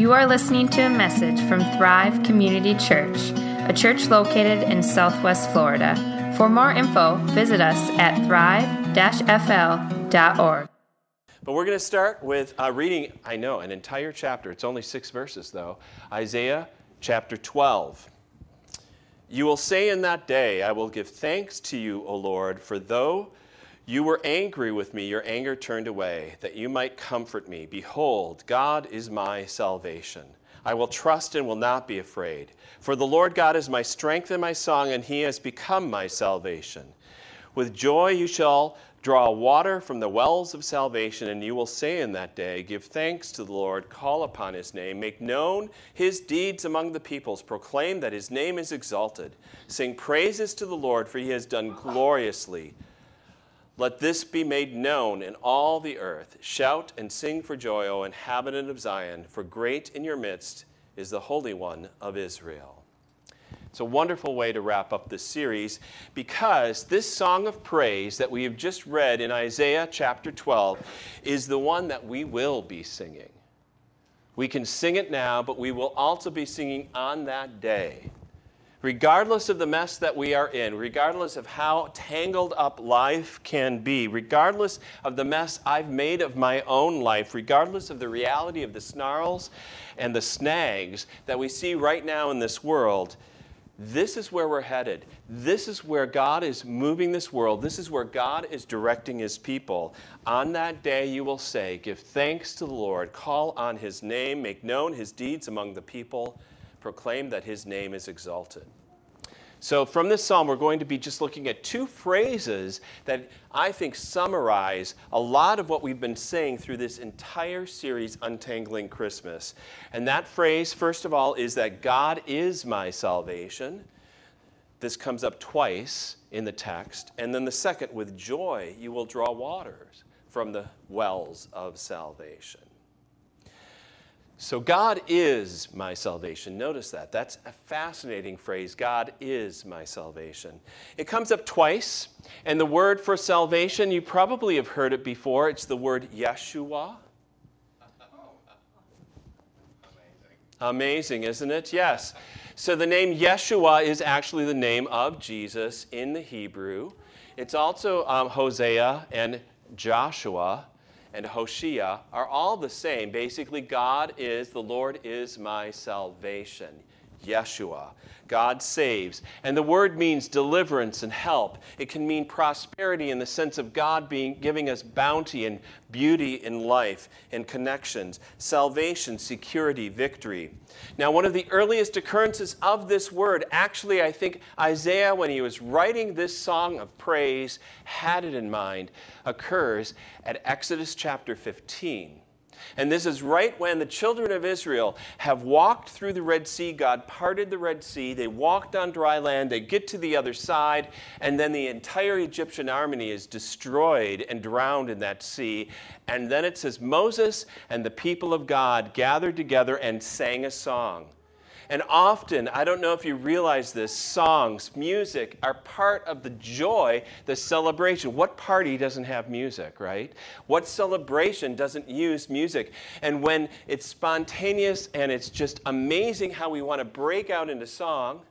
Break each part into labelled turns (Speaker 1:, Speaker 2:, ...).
Speaker 1: You are listening to a message from Thrive Community Church, a church located in Southwest Florida. For more info, visit us at thrive-fl.org.
Speaker 2: But we're going to start with uh, reading, I know, an entire chapter. It's only six verses, though. Isaiah chapter 12. You will say in that day, I will give thanks to you, O Lord, for though you were angry with me, your anger turned away, that you might comfort me. Behold, God is my salvation. I will trust and will not be afraid. For the Lord God is my strength and my song, and he has become my salvation. With joy you shall draw water from the wells of salvation, and you will say in that day, Give thanks to the Lord, call upon his name, make known his deeds among the peoples, proclaim that his name is exalted. Sing praises to the Lord, for he has done gloriously. Let this be made known in all the earth. Shout and sing for joy, O inhabitant of Zion, for great in your midst is the Holy One of Israel. It's a wonderful way to wrap up this series because this song of praise that we have just read in Isaiah chapter 12 is the one that we will be singing. We can sing it now, but we will also be singing on that day regardless of the mess that we are in, regardless of how tangled up life can be, regardless of the mess I've made of my own life, regardless of the reality of the snarls and the snags that we see right now in this world, this is where we're headed. This is where God is moving this world. This is where God is directing his people. On that day, you will say, Give thanks to the Lord, call on his name, make known his deeds among the people proclaim that his name is exalted. So, from this psalm, we're going to be just looking at two phrases that I think summarize a lot of what we've been saying through this entire series, Untangling Christmas. And that phrase, first of all, is that God is my salvation. This comes up twice in the text. And then the second, with joy, you will draw waters from the wells of salvation. So, God is my salvation. Notice that. That's a fascinating phrase. God is my salvation. It comes up twice, and the word for salvation, you probably have heard it before. It's the word Yeshua. Amazing, isn't it? Yes. So, the name Yeshua is actually the name of Jesus in the Hebrew. It's also um, Hosea and Joshua and Hoshea are all the same. Basically, God is, the Lord is my salvation. Yeshua. God saves. And the word means deliverance and help. It can mean prosperity in the sense of God being giving us bounty and beauty in life and connections, salvation, security, victory. Now, one of the earliest occurrences of this word, actually, I think Isaiah, when he was writing this song of praise, had it in mind, occurs at Exodus chapter 15. And this is right when the children of Israel have walked through the Red Sea. God parted the Red Sea. They walked on dry land. They get to the other side. And then the entire Egyptian army is destroyed and drowned in that sea. And then it says Moses and the people of God gathered together and sang a song. And often, I don't know if you realize this, songs, music are part of the joy, the celebration. What party doesn't have music, right? What celebration doesn't use music? And when it's spontaneous and it's just amazing how we want to break out into song,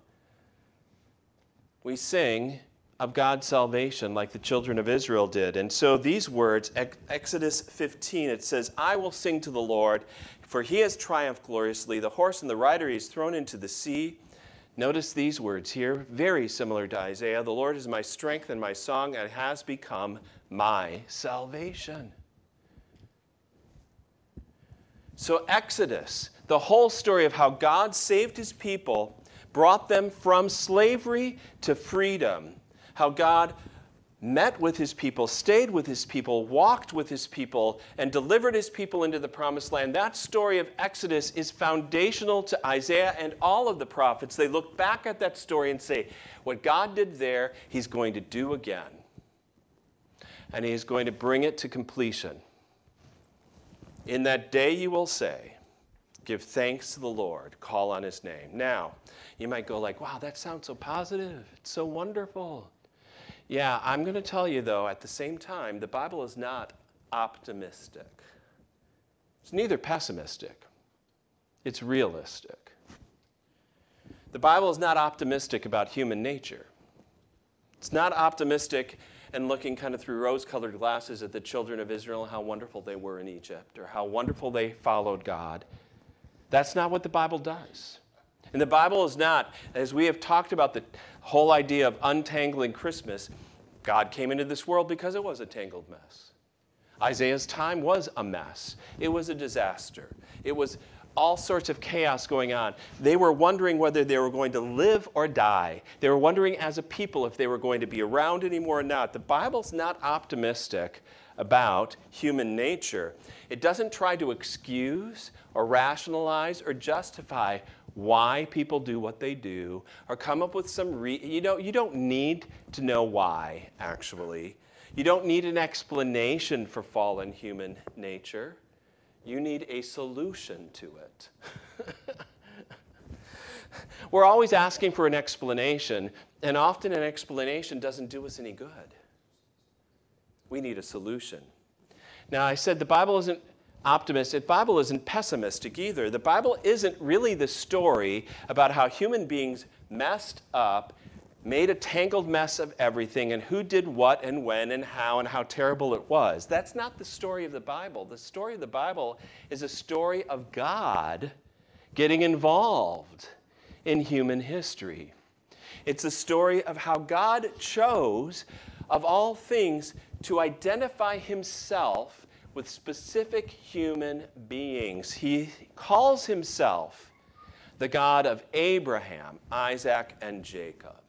Speaker 2: we sing of God's salvation like the children of Israel did. And so these words, Exodus 15, it says, I will sing to the Lord for he has triumphed gloriously. The horse and the rider he is thrown into the sea. Notice these words here, very similar to Isaiah. The Lord is my strength and my song, and has become my salvation. So, Exodus, the whole story of how God saved his people, brought them from slavery to freedom, how God met with his people, stayed with his people, walked with his people, and delivered his people into the promised land. That story of Exodus is foundational to Isaiah and all of the prophets. They look back at that story and say, what God did there, he's going to do again. And he is going to bring it to completion. In that day you will say, Give thanks to the Lord, call on his name. Now, you might go like, wow, that sounds so positive. It's so wonderful. Yeah, I'm going to tell you, though, at the same time, the Bible is not optimistic, it's neither pessimistic. it's realistic. The Bible is not optimistic about human nature. It's not optimistic and looking kind of through rose colored glasses at the children of Israel and how wonderful they were in Egypt or how wonderful they followed God. That's not what the Bible does. And the Bible is not, as we have talked about the whole idea of untangling Christmas, God came into this world because it was a tangled mess. Isaiah's time was a mess, it was a disaster. It was all sorts of chaos going on. They were wondering whether they were going to live or die. They were wondering as a people if they were going to be around anymore or not. The Bible's not optimistic about human nature. It doesn't try to excuse or rationalize or justify why people do what they do or come up with some re- you know you don't need to know why actually you don't need an explanation for fallen human nature you need a solution to it. We're always asking for an explanation, and often an explanation doesn't do us any good. We need a solution. Now, I said the Bible isn't optimistic, the Bible isn't pessimistic either. The Bible isn't really the story about how human beings messed up made a tangled mess of everything and who did what and when and how and how terrible it was. That's not the story of the Bible. The story of the Bible is a story of God getting involved in human history. It's a story of how God chose, of all things, to identify himself with specific human beings. He calls himself the God of Abraham, Isaac, and Jacob.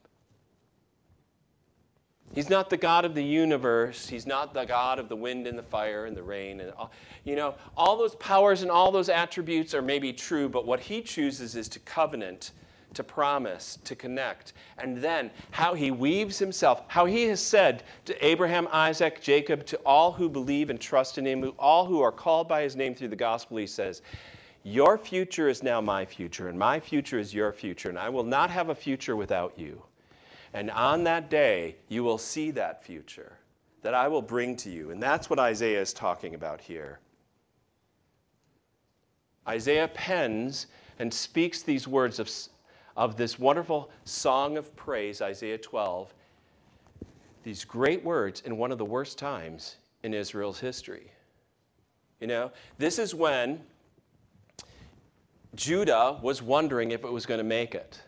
Speaker 2: He's not the God of the universe. He's not the God of the wind and the fire and the rain. And all, you know, all those powers and all those attributes are maybe true, but what he chooses is to covenant, to promise, to connect. And then how he weaves himself, how he has said to Abraham, Isaac, Jacob, to all who believe and trust in him, all who are called by his name through the gospel, he says, Your future is now my future, and my future is your future, and I will not have a future without you. And on that day, you will see that future that I will bring to you. And that's what Isaiah is talking about here. Isaiah pens and speaks these words of, of this wonderful song of praise, Isaiah 12, these great words in one of the worst times in Israel's history. You know, this is when Judah was wondering if it was going to make it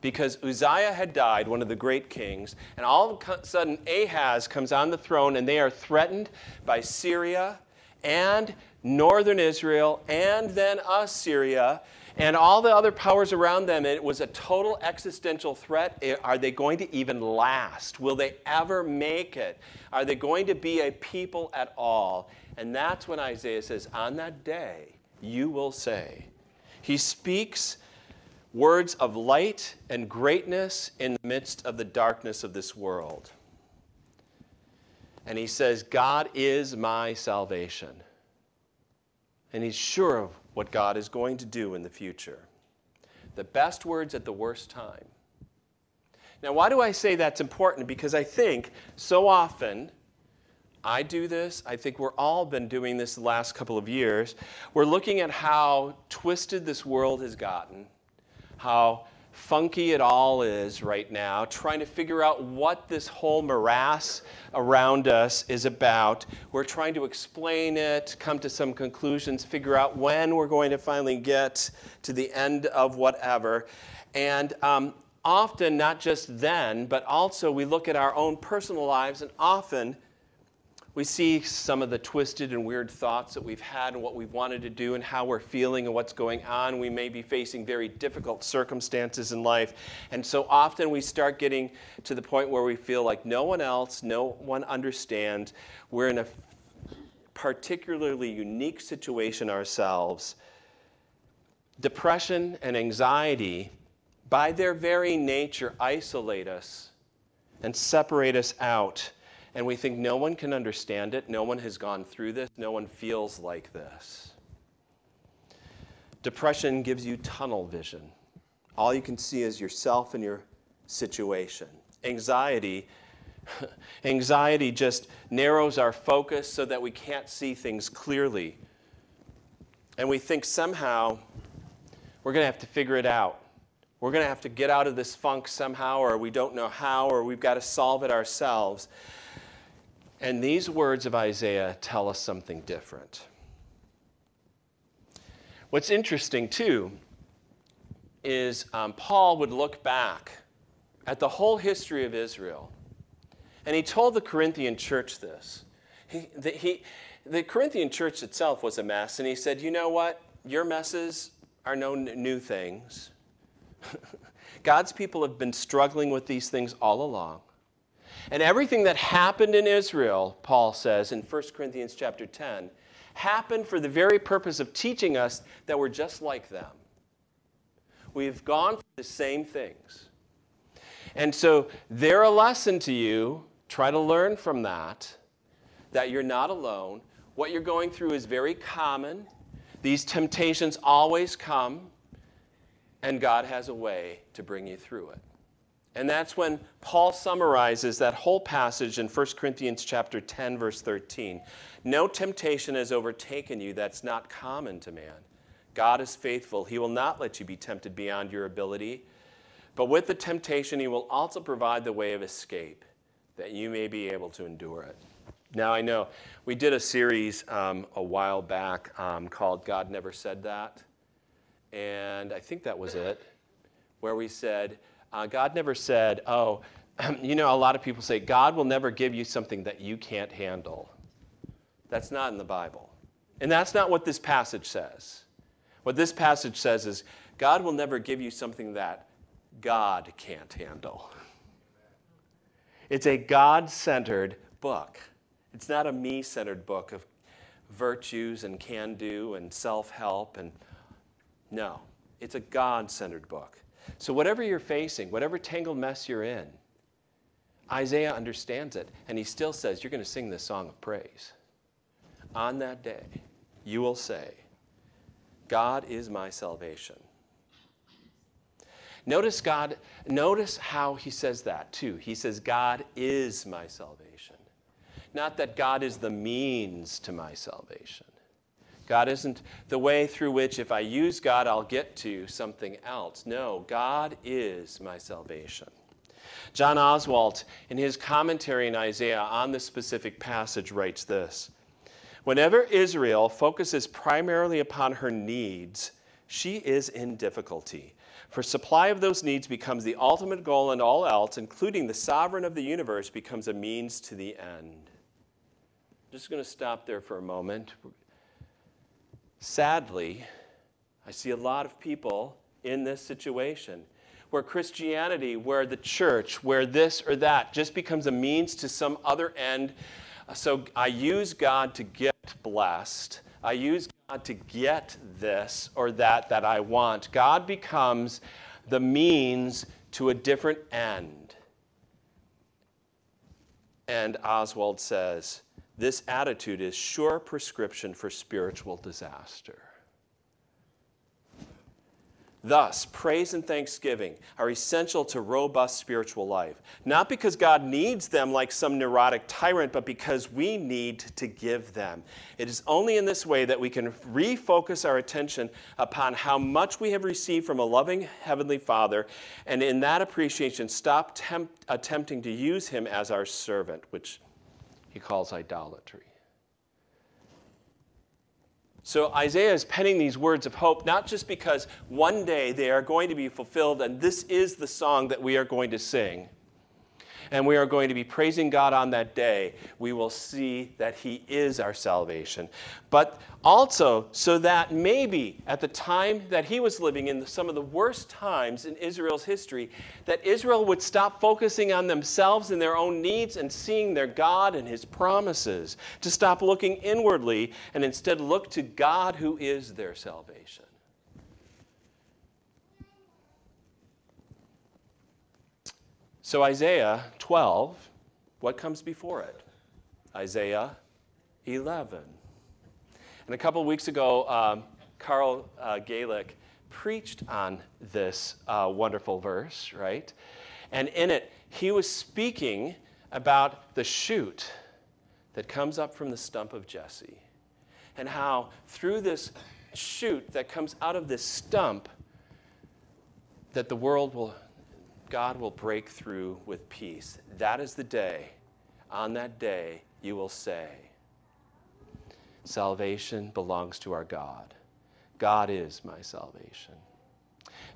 Speaker 2: because Uzziah had died, one of the great kings, and all of a sudden Ahaz comes on the throne, and they are threatened by Syria and northern Israel and then Assyria and all the other powers around them. It was a total existential threat. Eh, are they going to even last? Will they ever make it? Are they going to be a people at all? And that's when Isaiah says, On that day, you will say, He speaks words of light and greatness in the midst of the darkness of this world. And he says, God is my salvation. And he's sure of what God is going to do in the future. The best words at the worst time. Now, why do I say that's important? Because I think so often, I do this, I think we're all been doing this the last couple of years. We're looking at how twisted this world has gotten how funky it all is right now, trying to figure out what this whole morass around us is about. We're trying to explain it, come to some conclusions, figure out when we're going to finally get to the end of whatever. And um, often, not just then, but also we look at our own personal lives, and often we see some of the twisted and weird thoughts that we've had and what we've wanted to do and how we're feeling and what's going on. We may be facing very difficult circumstances in life. And so often we start getting to the point where we feel like no one else, no one understands. We're in a particularly unique situation ourselves. Depression and anxiety, by their very nature, isolate us and separate us out and we think no one can understand it, no one has gone through this, no one feels like this. Depression gives you tunnel vision. All you can see is yourself and your situation. Anxiety anxiety just narrows our focus so that we can't see things clearly. And we think somehow we're going to have to figure it out. We're going to have to get out of this funk somehow, or we don't know how, or we've got to solve it ourselves. And these words of Isaiah tell us something different. What's interesting, too, is um, Paul would look back at the whole history of Israel. And he told the Corinthian church this. He, the, he, the Corinthian church itself was a mess, and he said, You know what? Your messes are no new things. God's people have been struggling with these things all along. And everything that happened in Israel, Paul says in 1 Corinthians chapter 10, happened for the very purpose of teaching us that we're just like them. We've gone through the same things. And so they're a lesson to you. Try to learn from that, that you're not alone. What you're going through is very common. These temptations always come, and God has a way to bring you through it. And that's when Paul summarizes that whole passage in 1 Corinthians chapter 10 verse 13. No temptation has overtaken you that's not common to man. God is faithful. He will not let you be tempted beyond your ability. But with the temptation, he will also provide the way of escape that you may be able to endure it. Now, I know we did a series um, a while back um, called God Never Said That. And I think that was it, where we said, uh, God never said, oh, you know, a lot of people say, God will never give you something that you can't handle. That's not in the Bible. And that's not what this passage says. What this passage says is, God will never give you something that God can't handle. It's a God centered book. It's not a me centered book of virtues and can do and self help. And no, it's a God centered book. So, whatever you're facing, whatever tangled mess you're in, Isaiah understands it, and he still says, You're going to sing this song of praise. On that day, you will say, God is my salvation. Notice God, notice how he says that too. He says, God is my salvation. Not that God is the means to my salvation. God isn't the way through which, if I use God, I'll get to something else. No, God is my salvation. John Oswalt, in his commentary in Isaiah on this specific passage, writes this Whenever Israel focuses primarily upon her needs, she is in difficulty. For supply of those needs becomes the ultimate goal, and all else, including the sovereign of the universe, becomes a means to the end. I'm just going to stop there for a moment. Sadly, I see a lot of people in this situation where Christianity, where the church, where this or that just becomes a means to some other end. So I use God to get blessed. I use God to get this or that that I want. God becomes the means to a different end. And Oswalt says, this attitude is sure prescription for spiritual disaster. Thus, praise and thanksgiving are essential to robust spiritual life, not because God needs them like some neurotic tyrant, but because we need to give them. It is only in this way that we can refocus our attention upon how much we have received from a loving Heavenly Father, and in that appreciation, stop tempt, attempting to use Him as our servant, which he calls idolatry. So Isaiah is penning these words of hope, not just because one day they are going to be fulfilled, and this is the song that we are going to sing, and we are going to be praising God on that day, we will see that He is our salvation. But also, so that maybe at the time that he was living in some of the worst times in Israel's history, that Israel would stop focusing on themselves and their own needs and seeing their God and His promises, to stop looking inwardly and instead look to God who is their salvation. So, Isaiah 12, what comes before it? Isaiah 11. And a couple of weeks ago, um, Carl uh, Gaelic preached on this uh, wonderful verse, right? And in it, he was speaking about the shoot that comes up from the stump of Jesse, and how through this shoot that comes out of this stump that the world will, God will break through with peace. That is the day. On that day, you will say, Salvation belongs to our God. God is my salvation.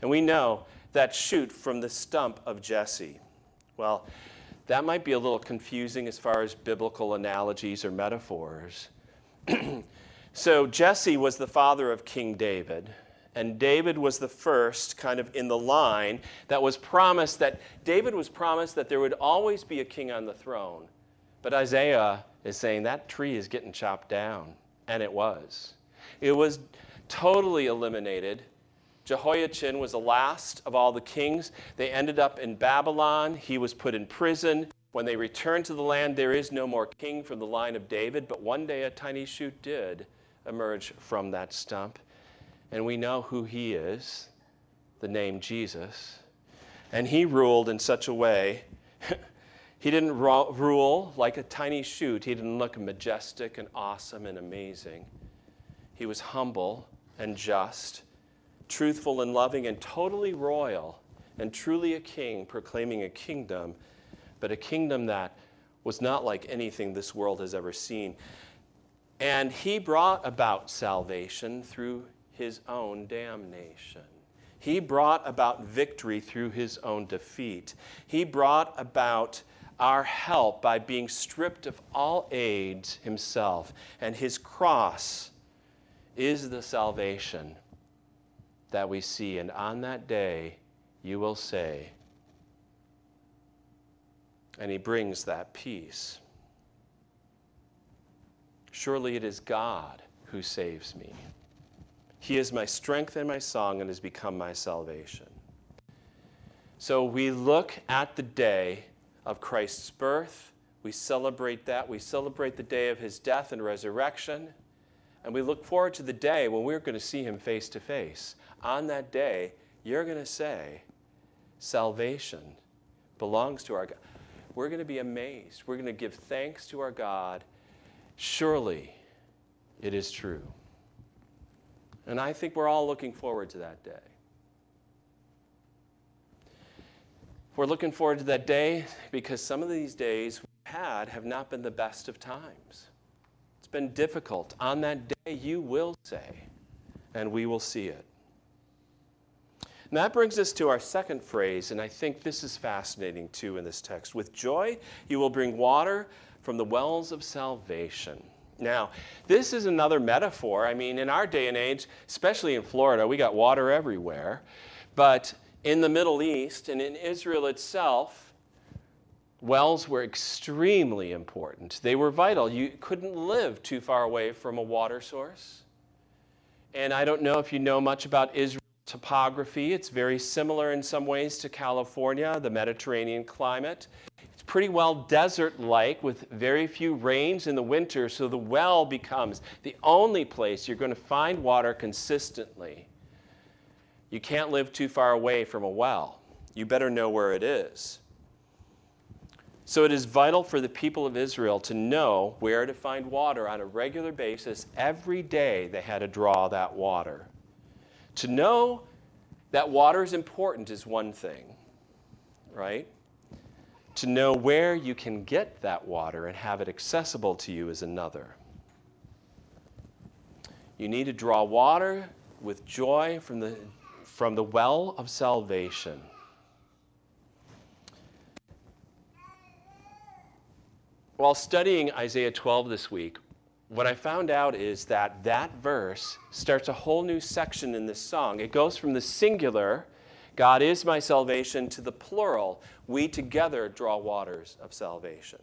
Speaker 2: And we know that shoot from the stump of Jesse. Well, that might be a little confusing as far as biblical analogies or metaphors. so, Jesse was the father of King David, and David was the first kind of in the line that was promised that David was promised that there would always be a king on the throne. But Isaiah is saying that tree is getting chopped down, and it was. It was totally eliminated Jehoiachin was the last of all the kings. They ended up in Babylon. He was put in prison. When they returned to the land, there is no more king from the line of David, but one day a tiny shoot did emerge from that stump. And we know who he is the name Jesus. And he ruled in such a way. he didn't rule like a tiny shoot, he didn't look majestic and awesome and amazing. He was humble and just truthful and loving and totally royal and truly a king proclaiming a kingdom, but a kingdom that was not like anything this world has ever seen. And he brought about salvation through his own damnation. He brought about victory through his own defeat. He brought about our help by being stripped of all aids himself. And his cross is the salvation that we see. And on that day, you will say, and he brings that peace. Surely it is God who saves me. He is my strength and my song and has become my salvation. So we look at the day of Christ's birth. We celebrate that. We celebrate the day of his death and resurrection. And we look forward to the day when we're going to see him face to face on that day, you're going to say, Salvation belongs to our God. We're going to be amazed. We're going to give thanks to our God. Surely it is true. And I think we're all looking forward to that day. We're looking forward to that day because some of these days we've had have not been the best of times. It's been difficult. On that day, you will say, and we will see it. And that brings us to our second phrase, and I think this is fascinating too in this text. With joy, you will bring water from the wells of salvation. Now, this is another metaphor. I mean, in our day and age, especially in Florida, we got water everywhere. But in the Middle East and in Israel itself, wells were extremely important. They were vital. You couldn't live too far away from a water source. And I don't know if you know much about Israel topography. It's very similar in some ways to California, the Mediterranean climate. Pretty well desert like with very few rains in the winter, so the well becomes the only place you're going to find water consistently. You can't live too far away from a well. You better know where it is. So it is vital for the people of Israel to know where to find water on a regular basis. Every day they had to draw that water. To know that water is important is one thing, right? To know where you can get that water and have it accessible to you is another. You need to draw water with joy from the, from the well of salvation. While studying Isaiah 12 this week, what I found out is that that verse starts a whole new section in this song. It goes from the singular, God is my salvation, to the plural, we together draw waters of salvation.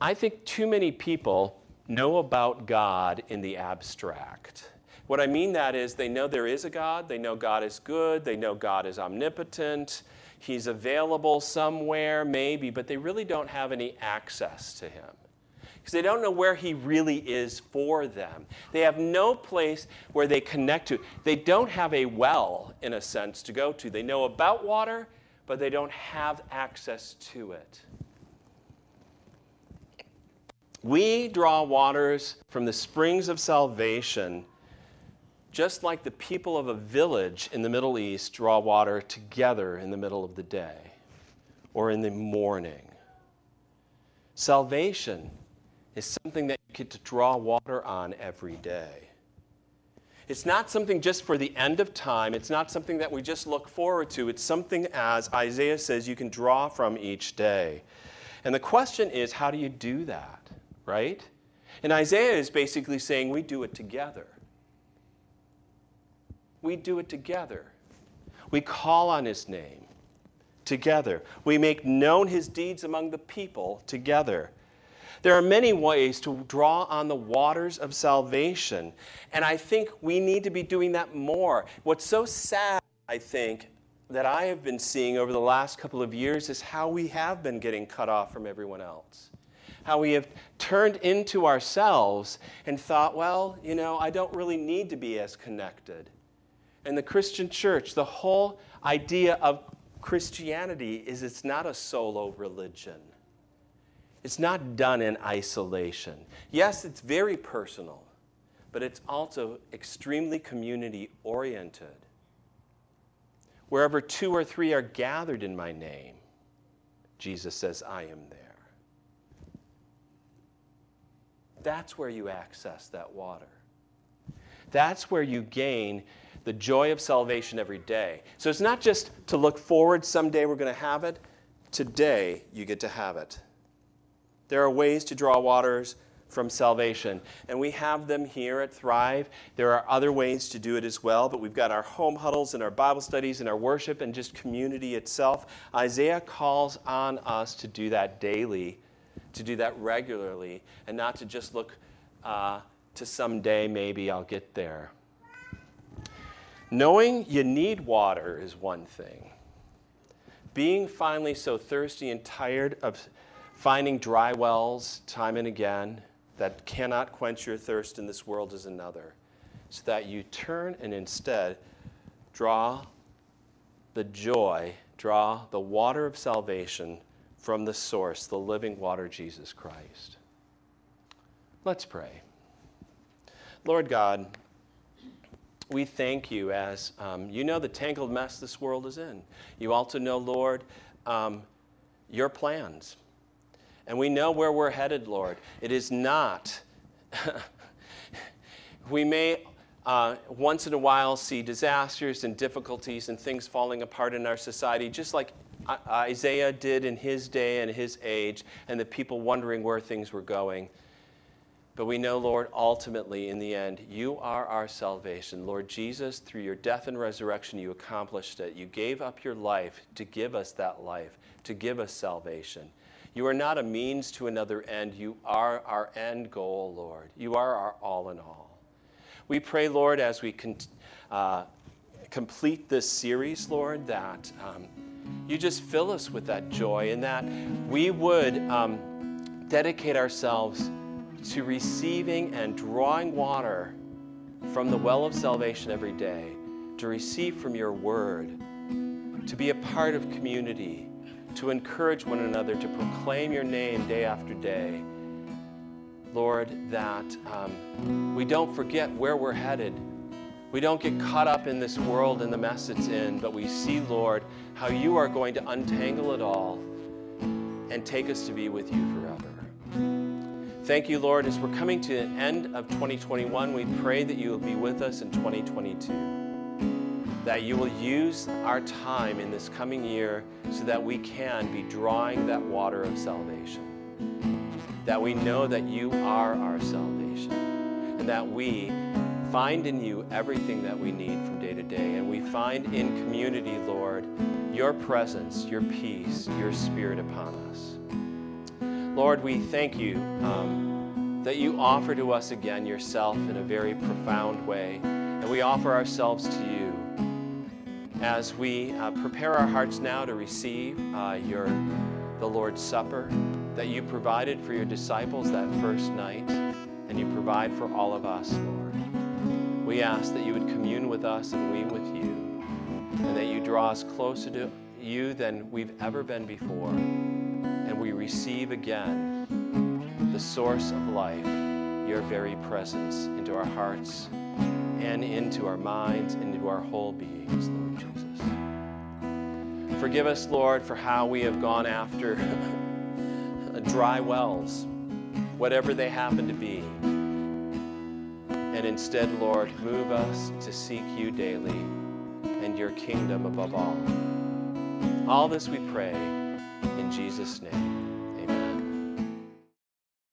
Speaker 2: I think too many people know about God in the abstract. What I mean that is they know there is a God, they know God is good, they know God is omnipotent, He's available somewhere, maybe, but they really don't have any access to Him because they don't know where He really is for them. They have no place where they connect to. They don't have a well, in a sense, to go to. They know about water, but they don't have access to it. We draw waters from the springs of salvation just like the people of a village in the Middle East draw water together in the middle of the day or in the morning. Salvation is something that you get to draw water on every day. It's not something just for the end of time. It's not something that we just look forward to. It's something, as Isaiah says, you can draw from each day. And the question is, how do you do that, right? And Isaiah is basically saying we do it together. We do it together. We call on his name together. We make known his deeds among the people together. There are many ways to draw on the waters of salvation, and I think we need to be doing that more. What's so sad, I think, that I have been seeing over the last couple of years is how we have been getting cut off from everyone else. How we have turned into ourselves and thought, well, you know, I don't really need to be as connected. And the Christian church, the whole idea of Christianity is it's not a solo religion. It's not done in isolation. Yes, it's very personal, but it's also extremely community oriented. Wherever two or three are gathered in my name, Jesus says, I am there. That's where you access that water. That's where you gain the joy of salvation every day. So it's not just to look forward, someday we're going to have it. Today, you get to have it. There are ways to draw waters from salvation. And we have them here at Thrive. There are other ways to do it as well, but we've got our home huddles and our Bible studies and our worship and just community itself. Isaiah calls on us to do that daily, to do that regularly, and not to just look uh, to someday, maybe I'll get there. Knowing you need water is one thing. Being finally so thirsty and tired of finding dry wells time and again that cannot quench your thirst in this world is another. So that you turn and instead draw the joy, draw the water of salvation from the source, the living water, Jesus Christ. Let's pray. Lord God, we thank you as um, you know the tangled mess this world is in. You also know, Lord, um, your plans. And we know where we're headed, Lord. It is not, we may uh, once in a while see disasters and difficulties and things falling apart in our society, just like Isaiah did in his day and his age, and the people wondering where things were going. But we know, Lord, ultimately, in the end, you are our salvation. Lord Jesus, through your death and resurrection, you accomplished it. You gave up your life to give us that life, to give us salvation. You are not a means to another end. You are our end goal, Lord. You are our all in all. We pray, Lord, as we con- uh, complete this series, Lord, that um, you just fill us with that joy and that we would um, dedicate ourselves to receiving and drawing water from the well of salvation every day, to receive from your word, to be a part of community, to encourage one another, to proclaim your name day after day. Lord, that um, we don't forget where we're headed. We don't get caught up in this world and the mess it's in, but we see, Lord, how you are going to untangle it all and take us to be with you forever. Thank you, Lord. As we're coming to the end of 2021, we pray that you will be with us in 2022. That you will use our time in this coming year so that we can be drawing that water of salvation. That we know that you are our salvation. And that we find in you everything that we need from day to day. And we find in community, Lord, your presence, your peace, your spirit upon us. Lord, we thank you um, that you offer to us again yourself in a very profound way. And we offer ourselves to you as we uh, prepare our hearts now to receive uh, your, the Lord's Supper that you provided for your disciples that first night, and you provide for all of us, Lord. We ask that you would commune with us and we with you, and that you draw us closer to you than we've ever been before and we receive again the source of life, your very presence, into our hearts and into our minds, and into our whole beings. Forgive us, Lord, for how we have gone after dry wells, whatever they happen to be. And instead, Lord, move us to seek you daily and your kingdom above all. All this we pray in Jesus' name.